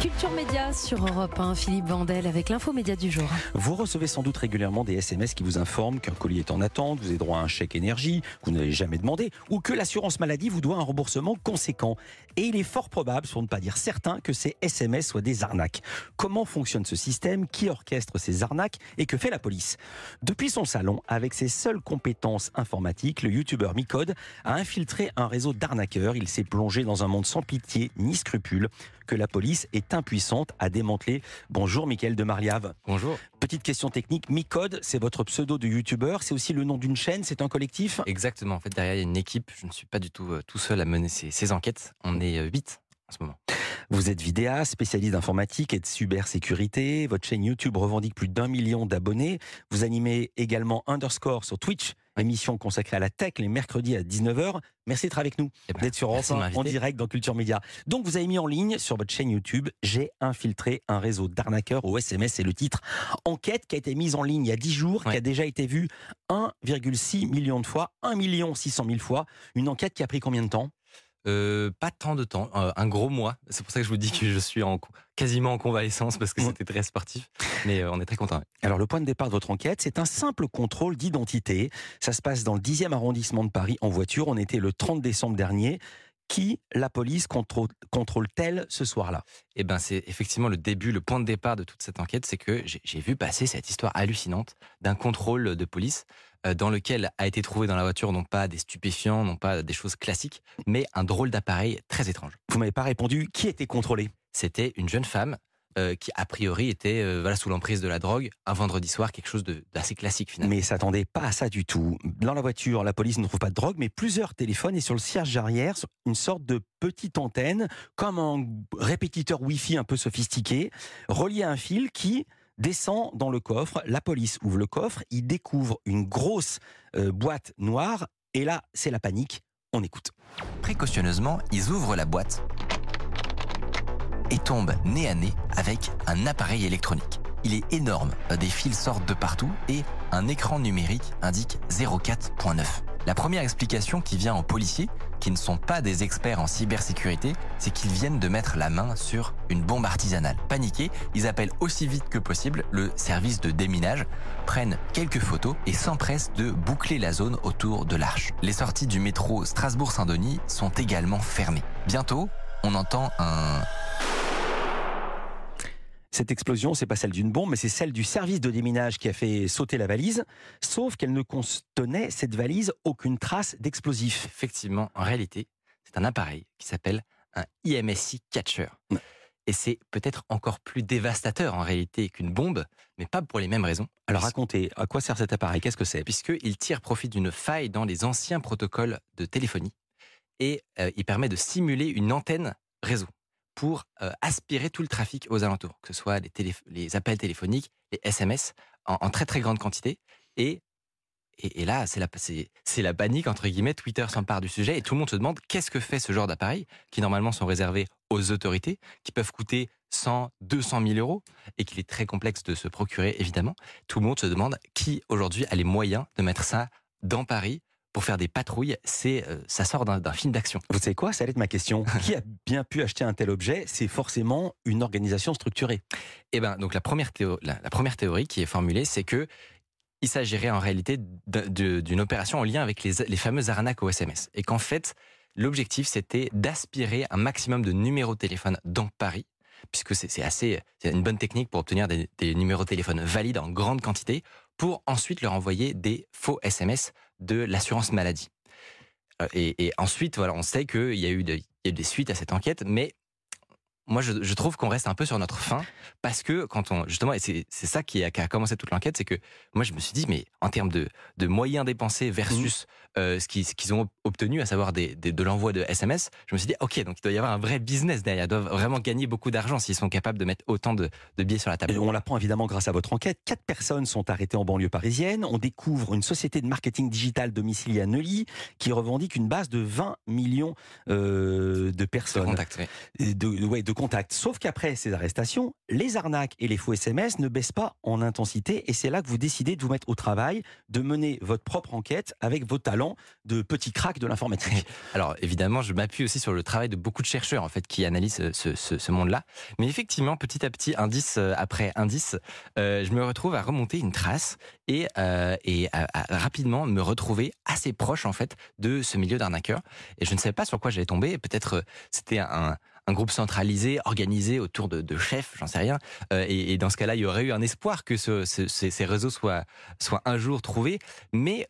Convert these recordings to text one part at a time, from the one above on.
Culture Média sur Europe 1, Philippe Vandel avec l'info média du jour. Vous recevez sans doute régulièrement des SMS qui vous informent qu'un colis est en attente, vous avez droit à un chèque énergie que vous n'avez jamais demandé, ou que l'assurance maladie vous doit un remboursement conséquent. Et il est fort probable, pour ne pas dire certain, que ces SMS soient des arnaques. Comment fonctionne ce système? Qui orchestre ces arnaques? Et que fait la police? Depuis son salon, avec ses seules compétences informatiques, le youtubeur Micode a infiltré un réseau d'arnaqueurs. Il s'est plongé dans un monde sans pitié ni scrupules que la police est impuissante à démanteler. Bonjour Mickaël de Marliave. Bonjour. Petite question technique, Micode, c'est votre pseudo de youtubeur, c'est aussi le nom d'une chaîne, c'est un collectif? Exactement, en fait derrière il y a une équipe, je ne suis pas du tout euh, tout seul à mener ces, ces enquêtes, on est euh, 8 en ce moment. Vous êtes vidéaste, spécialiste d'informatique et de cybersécurité. Votre chaîne YouTube revendique plus d'un million d'abonnés. Vous animez également Underscore sur Twitch, émission consacrée à la tech les mercredis à 19h. Merci d'être avec nous, Eh ben, d'être sur Europe de 1 en direct dans Culture Média. Donc vous avez mis en ligne sur votre chaîne YouTube J'ai infiltré un réseau d'arnaqueurs au SMS, c'est le titre. Enquête qui a été mise en ligne il y a 10 jours, qui a déjà été vue 1,6 million de fois, 1 million 600 000 fois. Une enquête qui a pris combien de temps? Euh, pas tant de temps, euh, un gros mois. C'est pour ça que je vous dis que je suis en, quasiment en convalescence parce que c'était très sportif. Mais euh, on est très content. Alors le point de départ de votre enquête, c'est un simple contrôle d'identité. Ça se passe dans le 10e arrondissement de Paris en voiture. On était le 30 décembre dernier. Qui la police contrôle- contrôle-t-elle ce soir-là? Et ben c'est effectivement le début, le point de départ de toute cette enquête, c'est que j'ai vu passer cette histoire hallucinante d'un contrôle de police dans lequel a été trouvé dans la voiture non pas des stupéfiants, non pas des choses classiques, mais un drôle d'appareil très étrange. Vous m'avez pas répondu. Qui était contrôlé? C'était une jeune femme euh, qui a priori était euh, voilà sous l'emprise de la drogue un vendredi soir, quelque chose d'assez classique finalement. Mais s'attendait pas à ça du tout. Dans la voiture, la police ne trouve pas de drogue, mais plusieurs téléphones et sur le siège arrière, une sorte de petite antenne, comme un répétiteur Wi-Fi un peu sophistiqué, relié à un fil qui descend dans le coffre. La police ouvre le coffre, il découvre une grosse euh, boîte noire, et là, c'est la panique. On écoute. Précautionneusement, ils ouvrent la boîte et tombent nez à nez avec un appareil électronique. Il est énorme, des fils sortent de partout et un écran numérique indique 04.9. La première explication qui vient aux policiers, qui ne sont pas des experts en cybersécurité, c'est qu'ils viennent de mettre la main sur une bombe artisanale. Paniqués, ils appellent aussi vite que possible le service de déminage, prennent quelques photos et s'empressent de boucler la zone autour de l'arche. Les sorties du métro Strasbourg-Saint-Denis sont également fermées. Bientôt, on entend un Cette explosion, c'est pas celle d'une bombe, mais c'est celle du service de déminage qui a fait sauter la valise, sauf qu'elle ne contenait, cette valise, aucune trace d'explosif. Effectivement, en réalité, c'est un appareil qui s'appelle un IMSI Catcher. Et c'est peut-être encore plus dévastateur en réalité qu'une bombe, mais pas pour les mêmes raisons. Alors racontez, à quoi sert cet appareil? Qu'est-ce que c'est? Puisqu'il tire profit d'une faille dans les anciens protocoles de téléphonie et euh, il permet de simuler une antenne réseau pour aspirer tout le trafic aux alentours, que ce soit les, appels téléphoniques, les SMS, en, très très grande quantité. Et, et, là, c'est la, c'est, la panique, entre guillemets, Twitter s'empare du sujet et tout le monde se demande qu'est-ce que fait ce genre d'appareil qui normalement sont réservés aux autorités, qui peuvent coûter 100, 200 000 euros et qu'il est très complexe de se procurer, évidemment. Tout le monde se demande qui aujourd'hui a les moyens de mettre ça dans Paris pour faire des patrouilles. C'est, euh, ça sort d'un, film d'action. Vous savez quoi? Ça allait être ma question. Qui a bien pu acheter un tel objet? C'est forcément une organisation structurée. Eh ben, donc la première, théo- la, la première théorie qui est formulée, c'est que il s'agirait en réalité d'une opération en lien avec les, les fameuses arnaques au SMS. Et qu'en fait, l'objectif, c'était d'aspirer un maximum de numéros de téléphone dans Paris, puisque c'est c'est assez, c'est une bonne technique pour obtenir des, des numéros de téléphone valides en grande quantité, pour ensuite leur envoyer des faux SMS de l'assurance maladie. Euh, Et, ensuite, voilà, on sait qu'il y y a eu des suites à cette enquête, mais moi, je, trouve qu'on reste un peu sur notre fin parce que quand on justement et c'est ça qui a, commencé toute l'enquête, c'est que moi je me suis dit mais en termes de, de moyens dépensés versus euh, ce qu'ils ont obtenu, à savoir des, des- de l'envoi de SMS, je me suis dit ok donc il doit y avoir un vrai business derrière, ils doivent vraiment gagner beaucoup d'argent s'ils sont capables de mettre autant de, de billets sur la table. Et on l'apprend évidemment grâce à votre enquête. Quatre personnes sont arrêtées en banlieue parisienne. On découvre une société de marketing digital domiciliée à Neuilly qui revendique une base de 20 millions euh, de de personnes. contact, ouais. Et De, ouais, de contact. Sauf qu'après ces arrestations, les arnaques et les faux SMS ne baissent pas en intensité et c'est là que vous décidez de vous mettre au travail, de mener votre propre enquête avec vos talents de petit crack de l'informatique. Alors évidemment, je m'appuie aussi sur le travail de beaucoup de chercheurs en fait qui analysent ce, ce, monde-là. Mais effectivement, petit à petit, indice euh, après indice, euh, je me retrouve à remonter une trace et, euh, et à, rapidement me retrouver assez proche en fait de ce milieu d'arnaqueurs. Et je ne savais pas sur quoi j'allais tomber. Peut-être euh, c'était un, groupe centralisé, organisé autour de, chefs, j'en sais rien. Euh, et, dans ce cas-là, il y aurait eu un espoir que ce, ce, ces, ces réseaux soient, soient un jour trouvés. Mais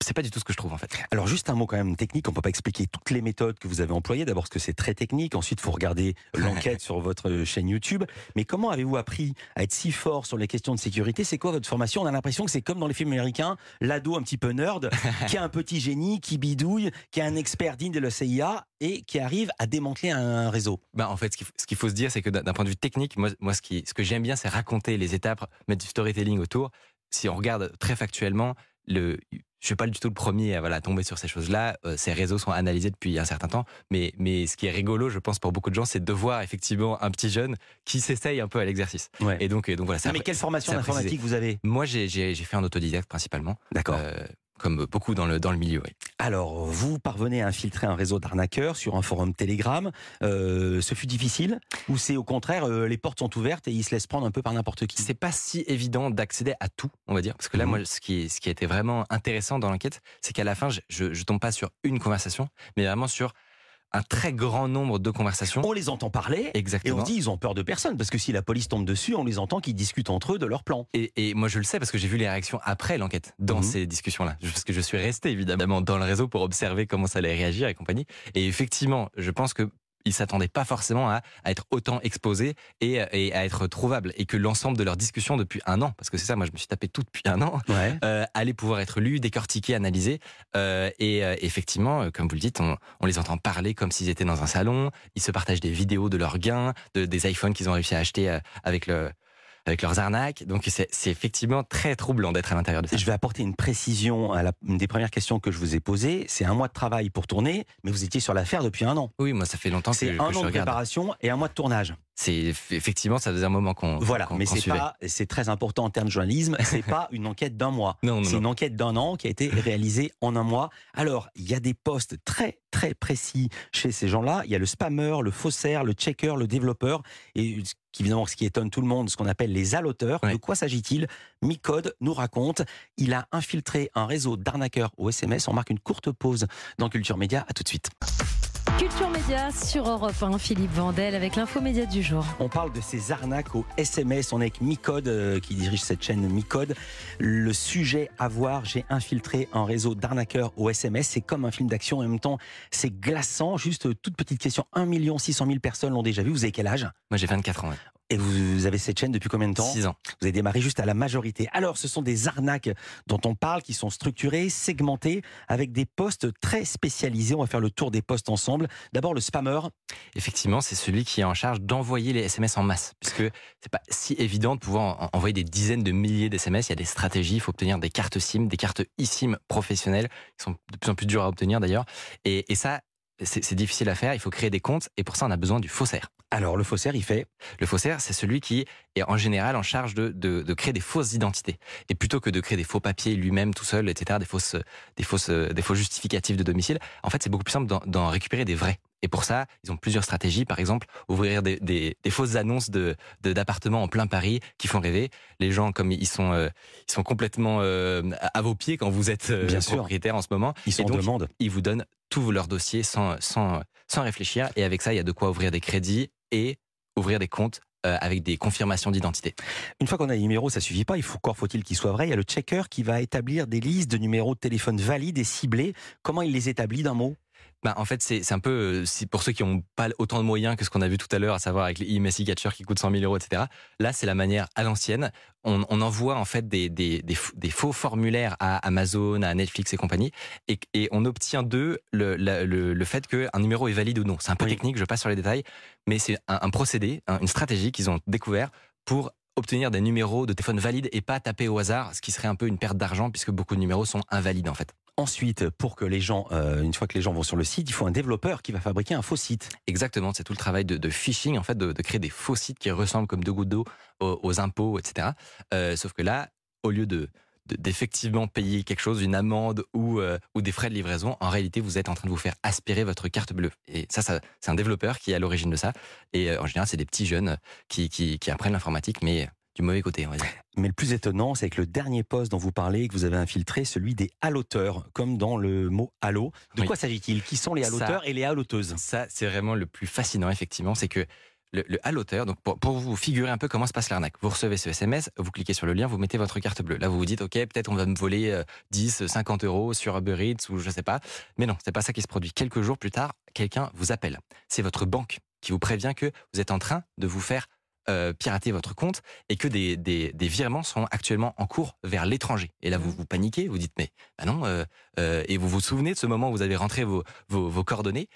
c'est pas du tout ce que je trouve en fait. Alors juste un mot quand même technique, on peut pas expliquer toutes les méthodes que vous avez employées. D'abord parce que c'est très technique, ensuite faut regarder l'enquête sur votre chaîne YouTube. Mais comment avez-vous appris à être si fort sur les questions de sécurité? C'est quoi votre formation? On a l'impression que c'est comme dans les films américains, l'ado un petit peu nerd, qui a un petit génie, qui bidouille, qui est un expert digne de la CIA et qui arrive à démanteler un réseau. Ben en fait, ce qu'il faut, ce qu'il faut se dire, c'est que d'un point de vue technique, moi, moi ce, qui, ce que j'aime bien, c'est raconter les étapes, mettre du storytelling autour. Si on regarde très factuellement, le, je suis pas du tout le premier à voilà, tomber sur ces choses-là. Euh, ces réseaux sont analysés depuis un certain temps. Mais, mais ce qui est rigolo, je pense, pour beaucoup de gens, c'est de voir effectivement un petit jeune qui s'essaye un peu à l'exercice. Ouais. Et donc, et donc voilà. Non, mais quelle formation d'informatique vous avez? Moi, j'ai fait un autodidacte principalement. D'accord. Euh, comme beaucoup dans le, dans le milieu. Oui. Alors, vous parvenez à infiltrer un réseau d'arnaqueurs sur un forum Telegram. Euh, ce fut difficile Ou c'est au contraire, euh, les portes sont ouvertes et ils se laissent prendre un peu par n'importe qui? C'est pas si évident d'accéder à tout, on va dire. Parce que là, Mhm. moi, ce qui, ce qui a été vraiment intéressant dans l'enquête, c'est qu'à la fin, je, je, je tombe pas sur une conversation, mais vraiment sur un très grand nombre de conversations. On les entend parler et Exactement. on se dit ils ont peur de personne parce que si la police tombe dessus, on les entend qui discutent entre eux de leur plan. Et, et moi, je le sais parce que j'ai vu les réactions après l'enquête dans Mhm. ces discussions-là. Parce que je suis resté évidemment dans le réseau pour observer comment ça allait réagir et compagnie. Et effectivement, je pense que ils s'attendaient pas forcément à, à être autant exposés et, et à être trouvables et que l'ensemble de leurs discussions depuis un an, parce que c'est ça, moi je me suis tapé tout depuis un an, Ouais. euh, allait pouvoir être lu, décortiqué, analysé. Euh, et euh, effectivement, comme vous le dites, on, on les entend parler comme s'ils étaient dans un salon. Ils se partagent des vidéos de leurs gains, de, des iPhones qu'ils ont réussi à acheter avec le avec leurs arnaques. Donc c'est effectivement très troublant d'être à l'intérieur de ça. Je vais apporter une précision à la, une des premières questions que je vous ai posées. C'est un mois de travail pour tourner, mais vous étiez sur l'affaire depuis un an. Oui, moi ça fait longtemps que, C'est que un je an de regarde. préparation et un mois de tournage. C'est effectivement ça faisait un moment qu'on Voilà, mais c'est pas, c'est très important en termes de journalisme. C'est pas une enquête d'un mois. Non, non, C'est une enquête d'un an qui a été réalisée en un mois. Alors, il y a des postes très très précis chez ces gens-là. Il y a le spammer, le faussaire, le checker, le développeur et qui, évidemment ce qui étonne tout le monde, ce qu'on appelle les alloteurs. Ouais. De quoi s'agit-il? Micode nous raconte. Il a infiltré un réseau d'arnaqueurs au SMS. On marque une courte pause dans Culture Média. À tout de suite. Culture Média sur Europe 1, Philippe Vandel avec l'info média du jour. On parle de ces arnaques au SMS. On est avec Micode euh, qui dirige cette chaîne Micode. Le sujet à voir, j'ai infiltré un réseau d'arnaqueurs au SMS. C'est comme un film d'action. En même temps, c'est glaçant. Juste euh, toute petite question. 1 600 000 personnes l'ont déjà vu. Vous avez quel âge? Moi j'ai 24 ans, ouais. Et vous avez cette chaîne depuis combien de temps? 6 ans. Vous avez démarré juste à la majorité. Alors, ce sont des arnaques dont on parle, qui sont structurées, segmentées, avec des postes très spécialisés. On va faire le tour des postes ensemble. D'abord, le spammer. Effectivement, c'est celui qui est en charge d'envoyer les SMS en masse, puisque c'est pas si évident de pouvoir en- envoyer des dizaines de milliers d'SMS. Il y a des stratégies, il faut obtenir des cartes SIM, des cartes eSIM professionnelles, qui sont de plus en plus dures à obtenir d'ailleurs. Et ça, c'est difficile à faire. Il faut créer des comptes, et pour ça, on a besoin du faussaire. Alors, le faussaire, il fait Le faussaire, c'est celui qui est en général en charge de, de, de créer des fausses identités. Et plutôt que de créer des faux papiers lui-même tout seul, etc., des fausses, des fausses, des faux justificatifs de domicile, en fait, c'est beaucoup plus simple d'en- récupérer des vrais. Et pour ça, ils ont plusieurs stratégies. Par exemple, ouvrir des, des, des fausses annonces de d'appartements en plein Paris qui font rêver. Les gens, comme ils sont, euh, ils sont complètement euh, à vos pieds quand vous êtes euh, Bien sûr. propriétaire en ce moment. Ils sont Et en demande. ils vous donnent tous leurs dossiers sans, sans, sans réfléchir. Et avec ça, il y a de quoi ouvrir des crédits et ouvrir des comptes euh, avec des confirmations d'identité. Une fois qu'on a les numéros, ça suffit pas. Il faut encore faut-il qu'ils soient vrais. Il y a le checker qui va établir des listes de numéros de téléphone valides et ciblés. Comment il les établit d'un mot? Ben, en fait, c'est un peu, euh, pour ceux qui n'ont pas autant de moyens que ce qu'on a vu tout à l'heure, à savoir avec les catcher qui coûtent 100 000 euros, etc. Là, c'est la manière à l'ancienne. On, on envoie en fait des, des, des, f- des faux formulaires à Amazon, à Netflix et compagnie, et, et on obtient d'eux le, la- le, le fait qu'un numéro est valide ou non. C'est un peu Oui. technique, je passe sur les détails, mais c'est un, un procédé, un- une stratégie qu'ils ont découvert pour obtenir des numéros de téléphone valides et pas taper au hasard, ce qui serait un peu une perte d'argent puisque beaucoup de numéros sont invalides en fait. Ensuite, pour que les gens, euh, une fois que les gens vont sur le site, il faut un développeur qui va fabriquer un faux site. Exactement, c'est tout le travail de, phishing, en fait, de, créer des faux sites qui ressemblent comme deux gouttes d'eau aux, impôts, etc. Euh, sauf que là, au lieu de de- d'effectivement payer quelque chose, une amende ou, euh, ou des frais de livraison, en réalité, vous êtes en train de vous faire aspirer votre carte bleue. Et ça, c'est un développeur qui est à l'origine de ça. Et en général, c'est des petits jeunes qui, qui, qui apprennent l'informatique, mais du mauvais côté, on va dire. Mais le plus étonnant, c'est que le dernier poste dont vous parlez, que vous avez infiltré, celui des haloteurs, comme dans le mot halo. De Oui. quoi s'agit-il? Qui sont les haloteurs et les haloteuses Ça, c'est vraiment le plus fascinant, effectivement, c'est que le, le haloteur, donc pour, pour vous figurer un peu comment se passe l'arnaque, vous recevez ce SMS, vous cliquez sur le lien, vous mettez votre carte bleue. Là, vous vous dites, OK, peut-être on va me voler euh, 10, 50 euros sur Uber Eats ou je sais pas. Mais non, c'est pas ça qui se produit. Quelques jours plus tard, quelqu'un vous appelle. C'est votre banque qui vous prévient que vous êtes en train de vous faire euh, pirater votre compte et que des, des, des virements sont actuellement en cours vers l'étranger. Et là, vous vous paniquez, vous dites, mais bah non, euh, euh, et vous vous souvenez de ce moment où vous avez rentré vos, vos, vos coordonnées?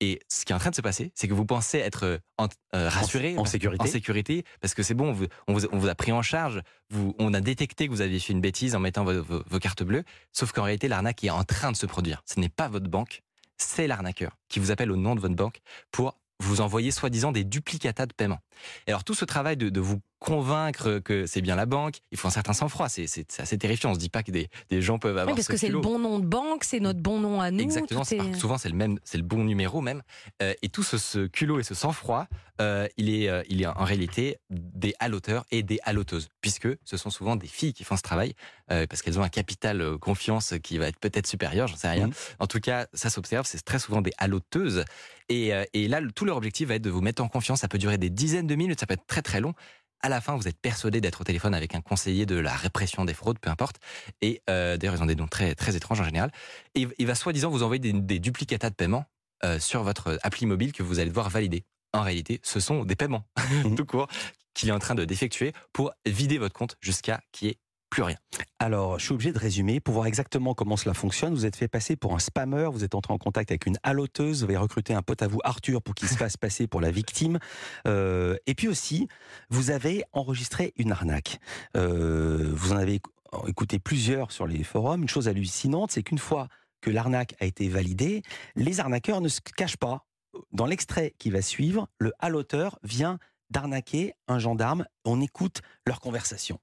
Et ce qui est en train de se passer, c'est que vous pensez être en- euh, rassuré, En sécurité. en sécurité, parce que c'est bon, on vous, on, vous, on vous a pris en charge, vous, on a détecté que vous aviez fait une bêtise en mettant vos, vos- vos cartes bleues, sauf qu'en réalité, l'arnaque est en train de se produire. Ce n'est pas votre banque, c'est l'arnaqueur qui vous appelle au nom de votre banque pour vous envoyer soi-disant des duplicata de paiement. Et alors tout ce travail de vous convaincre que c'est bien la banque, il faut un certain sang-froid, c'est assez terrifiant, on se dit pas que des, des gens peuvent avoir Oui, parce ce que c'est le bon nom de banque, c'est notre bon nom à nous. Exactement. est- Souvent, c'est le même, c'est le bon numéro même. Euh, et tout ce, ce culot et ce sang-froid, euh, il est, euh, il est en réalité des haloteurs et des haloteuses, puisque ce sont souvent des filles qui font ce travail, euh, parce qu'elles ont un capital confiance qui va être peut-être supérieur, j'en sais rien. Mhm. En tout cas, ça s'observe, c'est très souvent des haloteuses. Et, et là, tout leur objectif va être de vous mettre en confiance. Ça peut durer des dizaines de minutes, ça peut être très très long. À la fin, vous êtes persuadé d'être au téléphone avec un conseiller de la répression des fraudes, peu importe. Et euh, d'ailleurs, ils ont des noms très, très étranges en général. Et il- va soi-disant vous envoyer des, des duplicata de paiement euh, sur votre appli mobile que vous allez devoir valider. En réalité, ce sont des paiements, tout court, qu'il est en train de d'effectuer pour vider votre compte jusqu'à qu'il n'y ait plus rien. Alors, je suis obligé de résumer pour voir exactement comment cela fonctionne. Vous êtes fait passer pour un spammer, vous êtes entré en contact avec une haloteuse, vous avez recruté un pote à vous, Arthur, pour qu'il se fasse passer pour la victime. Euh, et puis aussi, vous avez enregistré une arnaque. Euh, vous en avez écou- écouté plusieurs sur les forums. Une chose hallucinante, c'est qu'une fois que l'arnaque a été validée, les arnaqueurs ne se cachent pas. Dans l'extrait qui va suivre, le haloteur vient d'arnaquer un gendarme. On écoute leur conversation.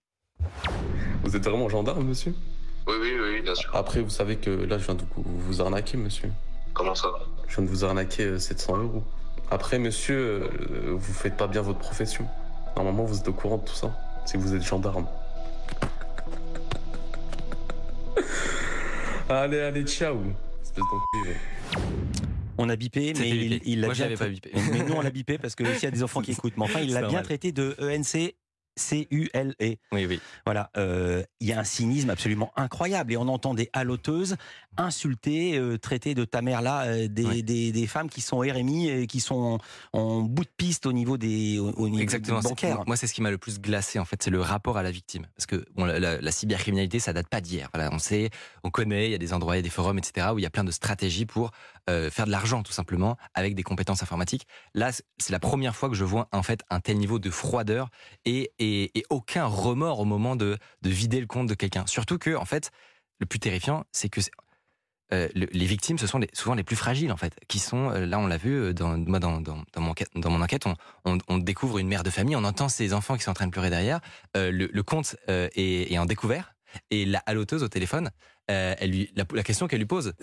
Vous êtes vraiment gendarme, monsieur? Oui, oui, oui, bien sûr. Après, vous savez que là, je viens de vous, vous arnaquer, monsieur. Comment ça Je viens de vous arnaquer euh, 700 euros. Après, monsieur, euh, vous faites pas bien votre profession. Normalement, vous êtes au courant de tout ça. Si vous êtes gendarme. allez, allez, ciao. Espèce d'enculé. va. On a bipé, mais il, bipé. il l'a Moi, bien j'avais pas tra- bipé. Mais nous, on l'a bipé parce que s'il y a des enfants qui écoutent. Mais enfin, il l'a bien traité de ENC. C-U-L-E. Oui, oui. Voilà, euh, il y a un cynisme absolument incroyable et on entend des haloteuses insulter, euh, traiter de ta mère là euh, des, Ouais. des, des femmes qui sont RMI et qui sont en, en bout de piste au niveau des au, au niveau Exactement. Moi, c'est ce qui m'a le plus glacé, en fait, c'est le rapport à la victime. Parce que bon, la, la- la cybercriminalité, ça date pas d'hier. Voilà, on sait, on connaît, il y a des endroits, il y a des forums, etc., où il y a plein de stratégies pour euh, faire de l'argent, tout simplement, avec des compétences informatiques. Là, c'est- c'est la première fois que je vois, en fait, un tel niveau de froideur et, et, et aucun remords au moment de, de vider le compte de quelqu'un. Surtout que, en fait, le plus terrifiant, c'est que euh, le- les victimes, ce sont souvent les plus fragiles, en fait, qui sont, euh, là, on l'a vu, euh, dans, moi, dans, mon, enquête, on, découvre une mère de famille, on entend ses enfants qui sont en train de pleurer derrière, le, compte est, en découvert, et la haloteuse au téléphone, elle lui, la question qu'elle lui pose,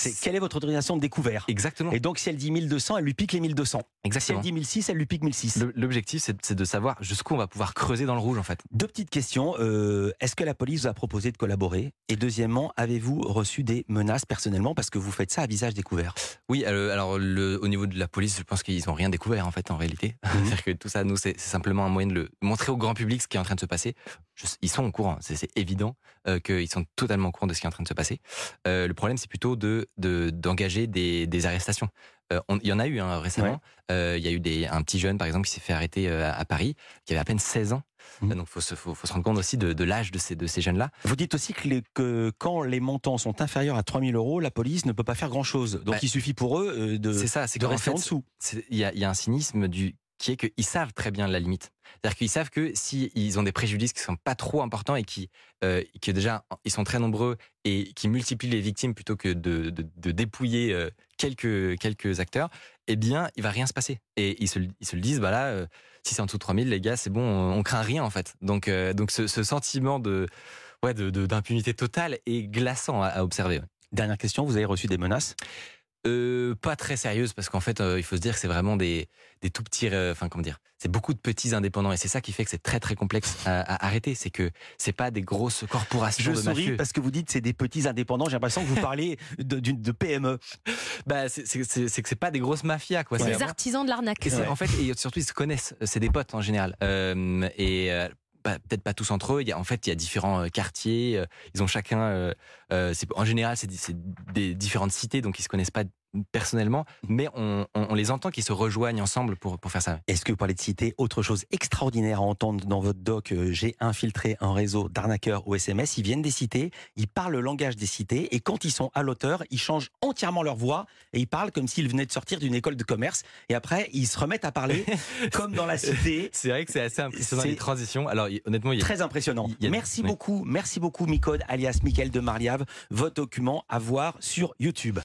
C'est quelle est votre autorisation de découvert exactement, Et donc, si elle dit 1200, elle lui pique les 1200. Si elle exactement. dit 1006, elle lui pique 1006. Le- L'objectif, c'est de savoir jusqu'où on va pouvoir creuser dans le rouge, en fait. Deux petites questions. Euh, Est-ce que la police vous a proposé de collaborer? Et deuxièmement, avez-vous reçu des menaces personnellement? Parce que vous faites ça à visage découvert Oui, euh, alors le, au niveau de la police, je pense qu'ils n'ont rien découvert en fait en réalité. C'est-à-dire que tout ça, nous, c'est c'est simplement un moyen de le montrer au grand public ce qui est en train de se passer. Je- ils sont au courant, c'est évident euh, qu'ils sont totalement au courant de ce qui est en train de se passer. Euh, le problème, c'est plutôt de de- d'engager des, des arrestations. Euh, on- Il y en a eu hein, récemment. Il y a eu des, un petit jeune, par exemple, qui s'est fait arrêter à Paris, qui avait à peine 16 ans. Euh, Donc, faut se, faut, faut se rendre compte aussi de, de l'âge de ces, de ces jeunes-là. Vous dites aussi que, les- que quand les montants sont inférieurs à 3000 euros, la police ne peut pas faire grand-chose. Donc Bah, il suffit pour eux de, C'est ça, c'est de rester fait, en dessous. c'est- il y a, il y a un cynisme du qui est qu'ils savent très bien la limite. C'est-à-dire qu'ils savent que s'ils ils ont des préjudices qui sont pas trop importants et qui, euh, que déjà ils sont très nombreux et qui multiplient les victimes plutôt que de, de, de dépouiller euh, quelques, quelques acteurs, eh bien, il va rien se passer. Et ils se, ils se le disent, bah là, euh, si c'est en dessous de 3000, les gars, c'est bon, on, on craint rien en fait. Donc, euh, donc ce, sentiment de ouais, de- de- d'impunité totale est glaçant à, observer. Dernière question, vous avez reçu des menaces? Euh, pas très sérieuse parce qu'en fait, euh, il faut se dire que c'est vraiment des, des tout petits, euh, enfin comment dire, c'est beaucoup de petits indépendants et c'est ça qui fait que c'est très très complexe à, à arrêter. C'est que c'est pas des grosses corporations Je de souris mafieux. parce que vous dites c'est des petits indépendants. J'ai l'impression que vous parlez de, d'une- de PME. Bah, c'est que c'est pas des grosses mafias quoi. C'est des artisans de l'arnaque. En fait, et surtout, ils se connaissent. C'est des potes en général. Euh, et peut-être pas tous entre eux. Il y a, en fait, il y a différents euh, quartiers. euh, Ils ont chacun. euh, en général, c'est des différentes cités, donc ils se connaissent pas personnellement, mais on, on- on les entend qu'ils se rejoignent ensemble pour, pour faire ça. Est-ce que vous parlez de citer autre chose extraordinaire à entendre dans votre doc euh, J'ai infiltré un réseau d'arnaqueurs au SMS. Ils viennent des cités, ils parlent le langage des cités et quand ils sont à l'auteur, ils changent entièrement leur voix et ils parlent comme s'ils venaient de sortir d'une école de commerce. Et après, ils se remettent à parler comme dans la cité. C'est vrai que c'est assez impressionnant les transitions. Alors honnêtement, il y a- Très impressionnant. Il y a- Merci oui. beaucoup, merci beaucoup Micode alias Michael de Marliave. Votre document à voir sur YouTube.